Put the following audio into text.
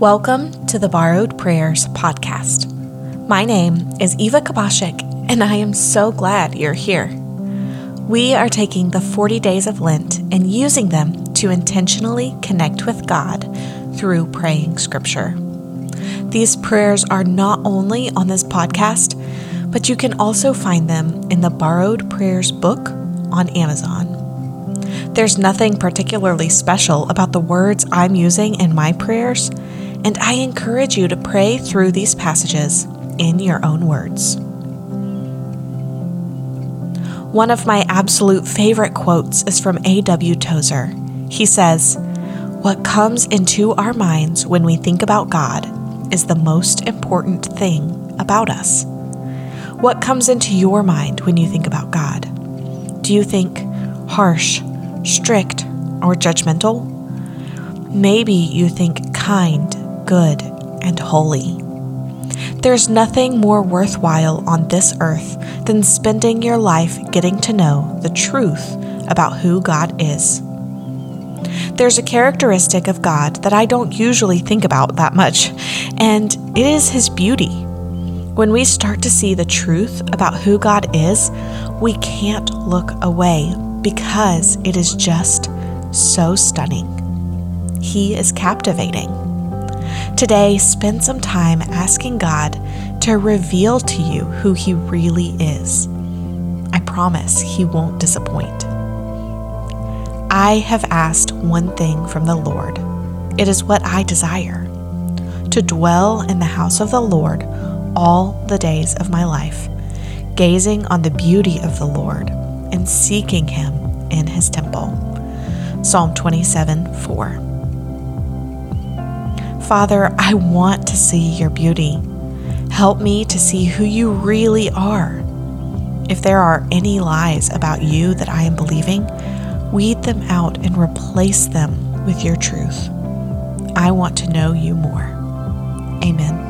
Welcome to the Borrowed Prayers podcast. My name is Eva Kubasiak, and I am so glad you're here. We are taking the 40 days of Lent and using them to intentionally connect with God through praying scripture. These prayers are not only on this podcast, but you can also find them in the Borrowed Prayers book on Amazon. There's nothing particularly special about the words I'm using in my prayers, and I encourage you to pray through these passages in your own words. One of my absolute favorite quotes is from A.W. Tozer. He says, What comes into our minds when we think about God is the most important thing about us. What comes into your mind when you think about God? Do you think harsh, strict, or judgmental? Maybe you think kind, good, and holy. There's nothing more worthwhile on this earth than spending your life getting to know the truth about who God is. There's a characteristic of God that I don't usually think about that much, and it is His beauty. When we start to see the truth about who God is, we can't look away because it is just so stunning. He is captivating. Today, spend some time asking God to reveal to you who He really is. I promise He won't disappoint. I have asked one thing from the Lord. It is what I desire to dwell in the house of the Lord all the days of my life, gazing on the beauty of the Lord and seeking him in his temple. Psalm 27 4. Father, I want to see your beauty. Help me to see who you really are. If there are any lies about you that I am believing, weed them out and replace them with your truth. I want to know you more. Amen.